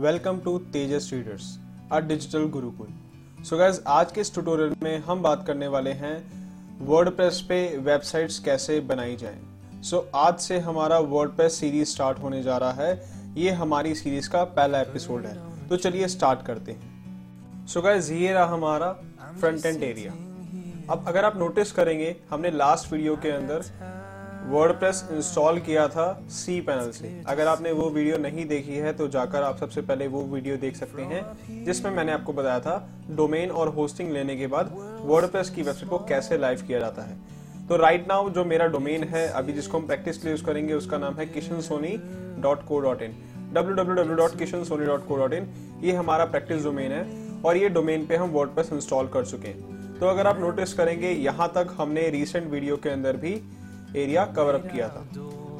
Welcome to Tejas readers a digital gurukul so guys आज के इस ट्यूटोरियल में हम बात करने वाले हैं वर्डप्रेस पे वेबसाइट्स कैसे बनाई जाएँ। सो so, आज से हमारा वर्डप्रेस सीरीज़ स्टार्ट होने जा रहा है। ये हमारी सीरीज़ का पहला एपिसोड है। तो चलिए स्टार्ट करते हैं। सो so गैस ये रहा हमारा फ्रंट एंड एरिया अब अगर आप नोटिस करेंगे हमने लास्ट वीडियो के अंदर वर्डप्रेस इंस्टॉल किया था सी पैनल से। अगर आपने वो वीडियो नहीं देखी है तो जाकर आप सबसे पहले वो वीडियो देख सकते हैं, जिसमें मैंने आपको बताया था डोमेन और होस्टिंग लेने के बाद वर्डप्रेस की वेबसाइट को कैसे लाइव किया जाता है। तो राइट right नाउ जो मेरा डोमेन है, अभी जिसको हम प्रैक्टिस के लिए यूज़ करेंगे, उसका नाम है Kishan Soni dot co dot in W W W dot Kishan Soni dot co dot in ये हमारा प्रैक्टिस डोमेन है और ये डोमेन पे हम वर्डप्रेस इंस्टॉल कर चुके हैं। तो अगर आप नोटिस करेंगे, यहाँ तक हमने रिसेंट वीडियो के अंदर भी एरिया कवर अप किया था।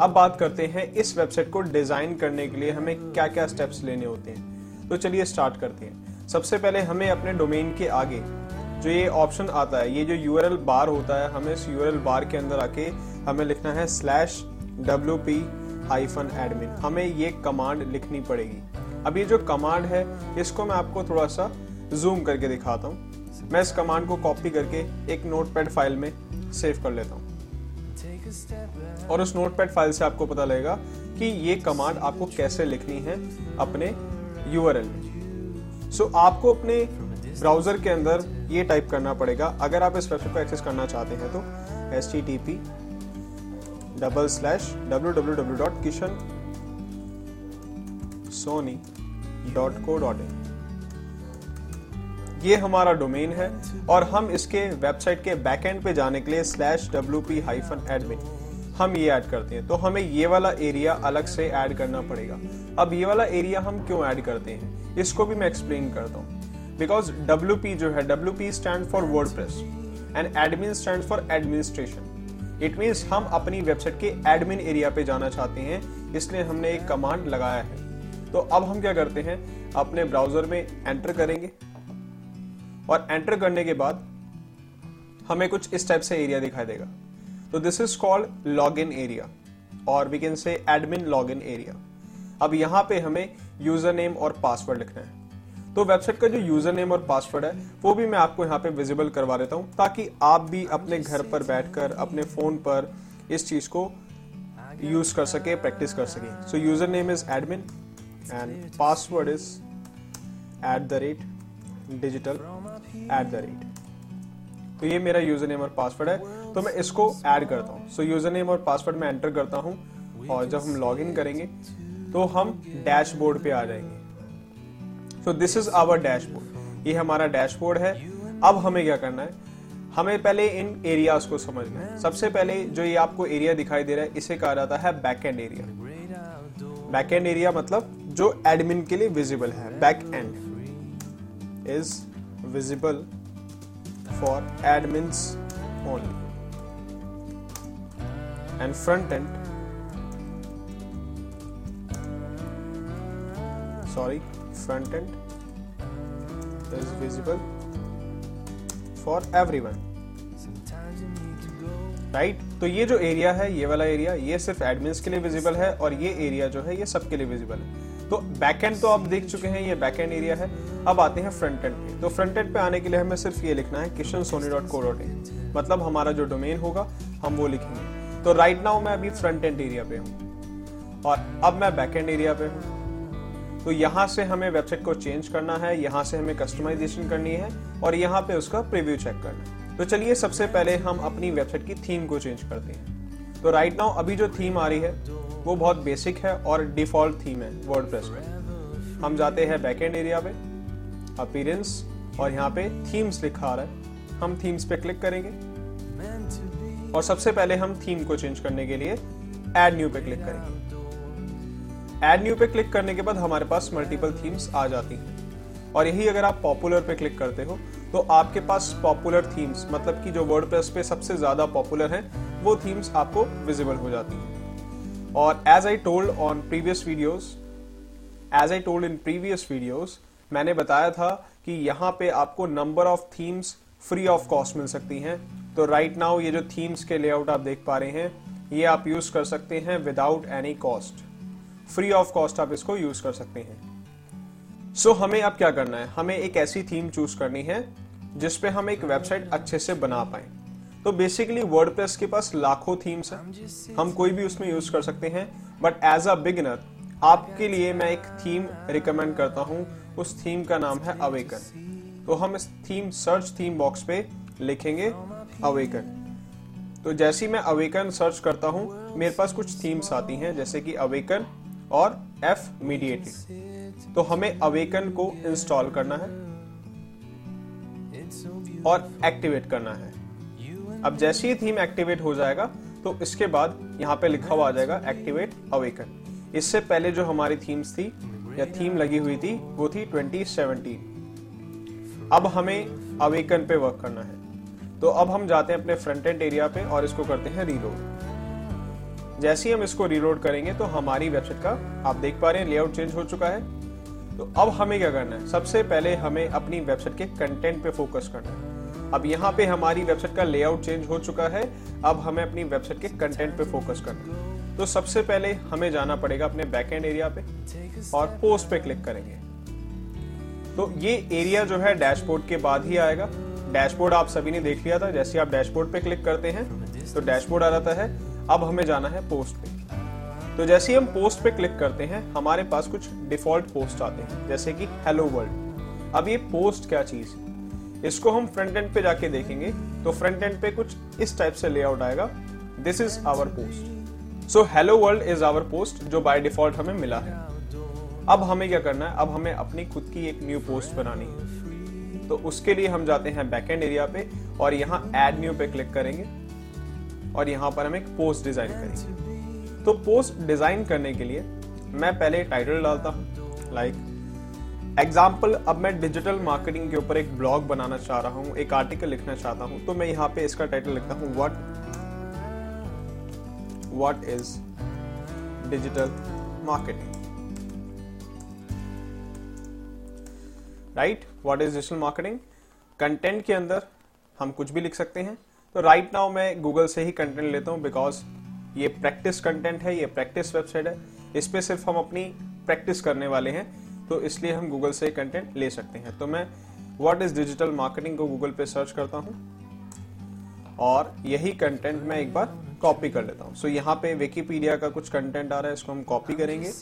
अब बात करते हैं इस वेबसाइट को डिज़ाइन करने के लिए हमें क्या क्या स्टेप्स लेने होते हैं। तो चलिए स्टार्ट करते हैं। सबसे पहले हमें अपने डोमेन के आगे जो ये ऑप्शन आता है, ये जो यूआरएल बार होता है, हमें इस यूआरएल बार के अंदर आके हमें लिखना है slash W P hyphen admin हमें ये कमांड लिखनी पड़ेगी। अब ये जो कमांड है, इसको मैं आपको थोड़ा सा जूम करके दिखाता हूँ। मैं इस कमांड को कॉपी करके एक नोटपैड फ़ाइल में सेव कर लेता हूँ। और उस नोटपैड फ़ाइल से आपको पता लगेगा कि ये कमांड आपको कैसे लिखनी है अपने यूआरएल में। सो so, आपको अपने ब्राउज़र के अंदर ये टाइप करना पड़ेगा। अगर आप इस वेबसाइट को एक्सेस करना चाहते हैं तो S T T P double slash W W W dot Kishan Soni dot co dot in ये हमारा डोमेन है और हम इसके वेबसाइट के बैकएंड पे जाने के लिए slash W P hyphen admin हम ये ऐड करते हैं। तो हमें ये वाला एरिया अलग से ऐड करना पड़ेगा। अब ये वाला एरिया हम क्यों ऐड करते हैं? इसको भी मैं एक्सप्लेन करता हूँ। बिकॉज़ डब्ल्यू पी जो है W P stand for WordPress and admin stand for administration it means हम अपनी वेबसाइट के एडमिन एरिया पे जाना चाहते हैं, इसलिए हमने एक कमांड लगाया है। तो अब हम क्या करते हैं? अपने ब्राउज़र में एंटर करेंगे। और एंटर करने के बाद हमें कुछ इस टाइप से एरिया दिखाई देगा। तो this is called log in area और we can say admin log in area अब यहाँ पे हमें यूज़र नेम और पासवर्ड लिखना है। तो वेबसाइट का जो यूज़र नेम और पासवर्ड है, वो भी मैं आपको यहाँ पे विजिबल करवा देता हूँ ताकि आप भी अपने घर पर बैठकर, अपने फ़ोन पर इस चीज़ को यूज़ कर सके प्रैक्टिस कर सके। So username is admin and password is at the rate digital at the rate तो ये मेरा यूज़र नेम और पासवर्ड है। तो मैं इसको ऐड करता हूँ। सो यूज़र नेम और पासवर्ड मैं एंटर करता हूँ और जब हम लॉग इन करेंगे तो हम डैशबोर्ड पे आ जाएँगे। So this is our dashboard ये हमारा डैशबोर्ड है। अब हमें क्या करना है? हमें पहले इन एरियाज़ को समझना है। सबसे पहले जो ये आपको एरिया दिखाई दे रहा है, इसे कहा जाता है back end area back end area मतलब जो एडमिन के लिए विजिबल है। Back end is visible for admins only and front end sorry front end is visible for everyone right right? तो ये जो एरिया है ये वाला एरिया ये सिर्फ़ एडमिन्स के लिए विजिबल है और ये एरिया जो है ये सबके लिए विजिबल है तो बैकएंड तो आप देख चुके हैं, ये बैकएंड एरिया है। अब आते हैं फ्रंट एंड पे। तो फ्रंट एंड पे आने के लिए हमें सिर्फ़ ये लिखना है Kishan Soni dot co dot in मतलब हमारा जो डोमेन होगा, हम वो लिखेंगे। तो राइट नाउ मैं अभी फ्रंट एंड एरिया पे हूँ। और अब मैं बैक एंड एरिया पे हूँ। तो यहाँ से हमें वेबसाइट को चेंज करना है, यहाँ से हमें कस्टमाइजेशन करनी है, और यहाँ पे उसका प्रीव्यू चेक करना है। तो चलिए सबसे पहले हम अपनी वेबसाइट की थीम को चेंज करते हैं। तो राइट नाउ अभी जो थीम आ रही है वो बहुत बेसिक है और डिफ़ॉल्ट थीम है वर्डप्रेस में हम जाते हैं बैकएंड एरिया पे अपीरेंस और यहाँ पे थीम्स लिखा आ रहा है। हम थीम्स पे क्लिक करेंगे। और सबसे पहले हम थीम को चेंज करने के लिए एड न्यू पे क्लिक करेंगे। एड न्यू पे क्लिक करने के बाद हमारे पास मल्टीपल थीम्स आ जाती हैं। और यही अगर आप पॉपुलर पे क्लिक करते हो तो आपके पास पॉपुलर थीम्स मतलब कि जो वर्डप्रेस पे सबसे ज़्यादा पॉपुलर हैं, वो थीम्स आपको विजिबल हो जाती हैं। और as I told on previous videos as I told in previous videos मैंने बताया था कि यहाँ पे आपको number of themes free of cost मिल सकती हैं। तो राइट right नाउ ये जो थीम्स के लेआउट आप देख पा रहे हैं ये आप यूज़ कर सकते हैं without any cost free of cost आप इसको यूज़ कर सकते हैं। सो so, हमें अब क्या करना है? हमें एक ऐसी थीम चूज़ करनी है जिसपे हम एक वेबसाइट अच्छे से बना पाए। तो बेसिकली वर्डप्रेस के पास लाखों थीम्स हैं। हम कोई भी उसमें यूज़ कर सकते हैं। बट एज अ बिगिनर आपके लिए मैं एक थीम रिकमेंड करता हूँ। उस थीम का नाम है अवेकन तो हम इस थीम सर्च थीम बॉक्स पे लिखेंगे अवेकन तो जैसे ही मैं अवेकन सर्च करता हूँ, मेरे पास कुछ थीम्स आती हैं, जैसे कि अवेकन और एफ़ मीडिएटेड तो हमें अवेकन को इंस्टॉल करना है और एक्टिवेट करना है। अब जैसे ही थीम एक्टिवेट हो जाएगा तो इसके बाद यहाँ पे लिखा हुआ आ जाएगा एक्टिवेट अवेकन इससे पहले जो हमारी थीम्स थी, या थीम लगी हुई थी, वो थी 2017 अब हमें अवेकन पे वर्क करना है. तो अब हम जाते हैं अपने फ्रंट एंड एरिया पे और इसको करते हैं रीलोड जैसे ही हम इसको रीलोड करेंगे तो हमारी वेबसाइट का आप देख पा रहे हैं लेआउट चेंज हो चुका है. तो अब हमें क्या करना है? सबसे पहले हमें अपनी वेबसाइट के कंटेंट पे फोकस करना है. अब यहाँ पे हमारी वेबसाइट का लेआउट चेंज हो चुका है। अब हमें अपनी वेबसाइट के कंटेंट पे फोकस करना है। तो सबसे पहले हमें जाना पड़ेगा अपने बैकएंड एरिया पे और पोस्ट पे क्लिक करेंगे। तो ये एरिया जो है डैशबोर्ड के बाद ही आएगा। डैशबोर्ड आप सभी ने देख लिया था, जैसे आप डैशबोर्ड पे क्लिक करते हैं तो डैशबोर्ड आ जाता है। अब हमें जाना है पोस्ट पे। तो जैसे हम पोस्ट पे क्लिक करते हैं, हमारे पास कुछ डिफ़ॉल्ट पोस्ट आते हैं, जैसे कि हेलो वर्ल्ड अब ये पोस्ट क्या चीज़ है? इसको हम फ्रंट एंड पे जाके देखेंगे तो फ्रंट एंड पे कुछ इस टाइप से लेआउट आएगा। This is our post so hello world is our post जो बाय डिफ़ॉल्ट हमें मिला है। अब हमें क्या करना है? अब हमें अपनी खुद की एक न्यू पोस्ट बनानी है। तो उसके लिए हम जाते हैं बैकएंड एरिया पे और यहाँ एड न्यू पे क्लिक करेंगे और यहाँ पर हम एक पोस्ट डिज़ाइन करेंगे। तो पोस्ट डिज़ाइन करने के लिए मैं पहले टाइटल डालता हूँ लाइक एग्ज़ाम्पल अब मैं डिजिटल मार्केटिंग के ऊपर एक ब्लॉग बनाना चाह रहा हूँ, एक आर्टिकल लिखना चाहता हूँ तो मैं यहाँ पे इसका टाइटल लिखता हूँ what what is digital marketing right what is digital marketing content के अंदर हम कुछ भी लिख सकते हैं। तो राइट right नाउ मैं गूगल से ही कंटेंट लेता हूँ बिकॉज़ ये प्रैक्टिस कंटेंट है, ये प्रैक्टिस वेबसाइट है। इस पे सिर्फ़ हम अपनी प्रैक्टिस करने वाले हैं। तो इसलिए हम गूगल से कंटेंट ले सकते हैं। तो मैं व्हाट इज़ डिजिटल मार्केटिंग को गूगल पे सर्च करता हूँ और यही कंटेंट मैं एक बार कॉपी कर लेता हूँ। सो so, यहाँ पे विकीपीडिया का कुछ कंटेंट आ रहा है इसको हम कॉपी करेंगे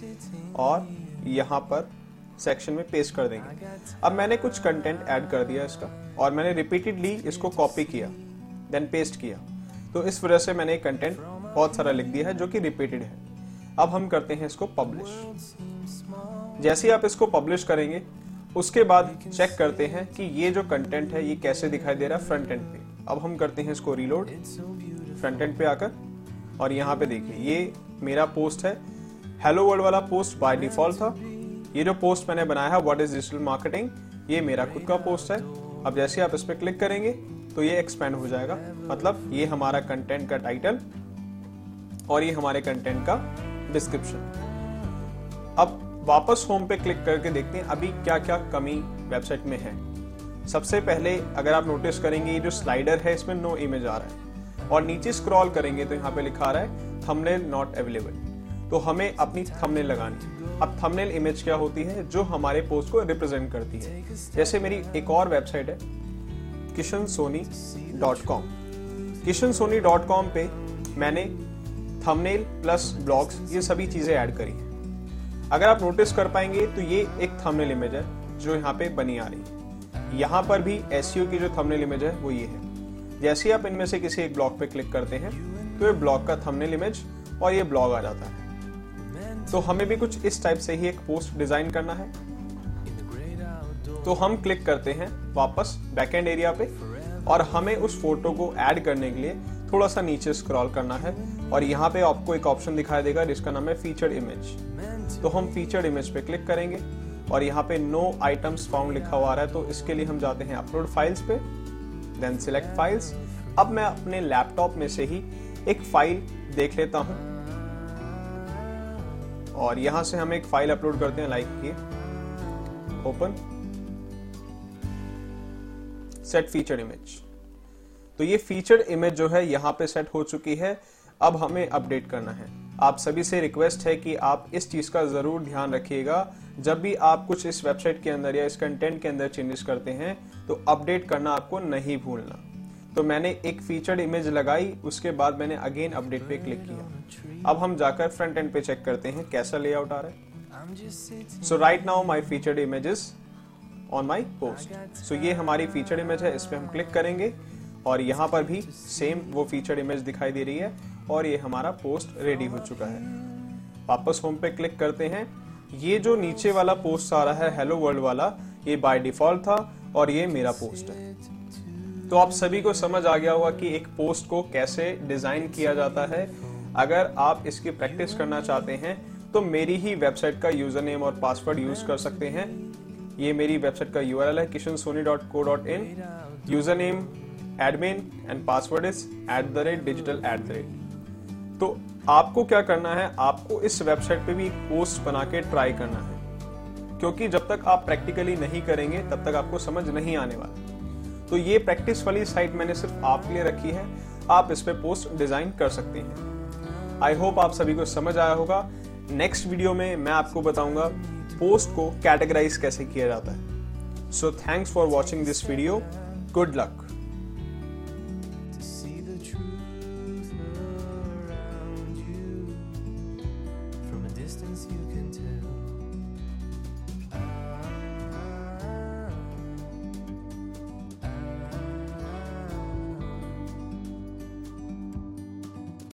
और यहाँ पर सेक्शन में पेस्ट कर देंगे। अब मैंने कुछ कंटेंट ऐड कर दिया इसका और मैंने रिपीटेडली इसको कॉपी किया देन पेस्ट किया। तो इस वजह से मैंने कंटेंट बहुत सारा लिख दिया है जो कि रिपीटेड है। अब हम करते हैं इसको पब्लिश जैसे ही आप इसको पब्लिश करेंगे, उसके बाद चेक करते हैं कि ये जो कंटेंट है, ये कैसे दिखाई दे रहा है फ्रंट एंड पे। अब हम करते हैं इसको रीलोड फ्रंट एंड पे आकर, और यहाँ पे देखिए, ये मेरा पोस्ट है। हेलो वर्ल्ड वाला पोस्ट बाय डिफ़ॉल्ट था। ये जो पोस्ट मैंने बनाया है व्हाट इज़ डिजिटल मार्केटिंग ये मेरा खुद का पोस्ट है। अब जैसे आप इस पर क्लिक करेंगे तो ये एक्सपेंड हो जाएगा। मतलब ये हमारा कंटेंट का टाइटल और ये हमारे कंटेंट का डिस्क्रिप्शन अब वापस होम पे क्लिक करके देखते हैं अभी क्या क्या कमी वेबसाइट में है। सबसे पहले अगर आप नोटिस करेंगे, ये जो स्लाइडर है, इसमें नो इमेज आ रहा है। और नीचे स्क्रॉल करेंगे तो यहाँ पे लिखा रहा है थंबनेल नॉट अवेलेबल तो हमें अपनी थंबनेल लगानी है। अब थंबनेल इमेज क्या होती है? जो हमारे पोस्ट को रिप्रेजेंट करती है। जैसे मेरी एक और वेबसाइट है Kishan Soni dot com Kishan Soni dot com पे मैंने थंबनेल प्लस ब्लॉग्स ये सभी चीज़ें ऐड करी अगर आप नोटिस कर पाएँगे तो ये एक थंबनेल इमेज है जो यहाँ पे बनी आ रही है। यहाँ पर भी एस की जो थंबनेल इमेज है, वो ये है। जैसे ही आप इनमें से किसी एक ब्लॉग पे क्लिक करते हैं तो ये ब्लॉग का थंबनेल इमेज और ये ब्लॉग आ जाता है। तो हमें भी कुछ इस टाइप से ही एक पोस्ट डिज़ाइन करना है। तो हम क्लिक करते हैं वापस बैकएंड एरिया पे और हमें उस फ़ोटो को ऐड करने के लिए थोड़ा सा नीचे स्क्रॉल करना है और यहाँ पे आपको एक ऑप्शन दिखाई देगा, जिसका नाम है फीचर इमेज तो हम फीचर्ड इमेज पे क्लिक करेंगे और यहाँ पे नो आइटम्स फाउंड लिखा हुआ आ रहा है तो इसके लिए हम जाते हैं अपलोड फाइल्स पे देन सिलेक्ट फाइल्स अब मैं अपने लैपटॉप में से ही एक फ़ाइल देख लेता हूँ। और यहाँ से हम एक फ़ाइल अपलोड करते हैं लाइक की ओपन सेट फीचर इमेज तो ये फीचर इमेज जो है, यहाँ पे सेट हो चुकी है। अब हमें अपडेट करना है। आप सभी से रिक्वेस्ट है कि आप इस चीज़ का ज़रूर ध्यान रखिएगा। जब भी आप कुछ इस वेबसाइट के अंदर या इस कंटेंट के अंदर चेंजेस करते हैं तो अपडेट करना आपको नहीं भूलना। तो मैंने एक फीचर्ड इमेज लगाई, उसके बाद मैंने अगेन अपडेट पे क्लिक किया। अब हम जाकर फ्रंट एंड पे चेक करते हैं, कैसा लेआउट आ रहा है। So right now my featured images on my post so ये हमारी फीचर्ड इमेज है, इस पर हम क्लिक करेंगे। और यहाँ पर भी सेम वो फीचर्ड इमेज दिखाई दे रही है। और ये हमारा पोस्ट रेडी हो चुका है। वापस होम पे क्लिक करते हैं। ये जो नीचे वाला पोस्ट आ रहा है हेलो वर्ल्ड वाला, ये बाय डिफ़ॉल्ट था और ये मेरा पोस्ट है। तो आप सभी को समझ आ गया होगा कि एक पोस्ट को कैसे डिज़ाइन किया जाता है। अगर आप इसकी प्रैक्टिस करना चाहते हैं तो मेरी ही वेबसाइट का यूज़र नेम और पासवर्ड यूज़ कर सकते हैं। ये मेरी वेबसाइट का यूआरएल है Kishan Soni dot co dot in username admin and password is at the rate digital at the rate तो आपको क्या करना है? आपको इस वेबसाइट पे भी एक पोस्ट बना के ट्राई करना है। क्योंकि जब तक आप प्रैक्टिकली नहीं करेंगे, तब तक आपको समझ नहीं आने वाला। तो ये प्रैक्टिस वाली साइट मैंने सिर्फ़ आपके लिए रखी है। आप इस पे पोस्ट डिज़ाइन कर सकते हैं। आई होप आप सभी को समझ आया होगा। नेक्स्ट वीडियो में मैं आपको बताऊँगा पोस्ट को कैटेगराइज कैसे किया जाता है। So thanks for watching this video good luck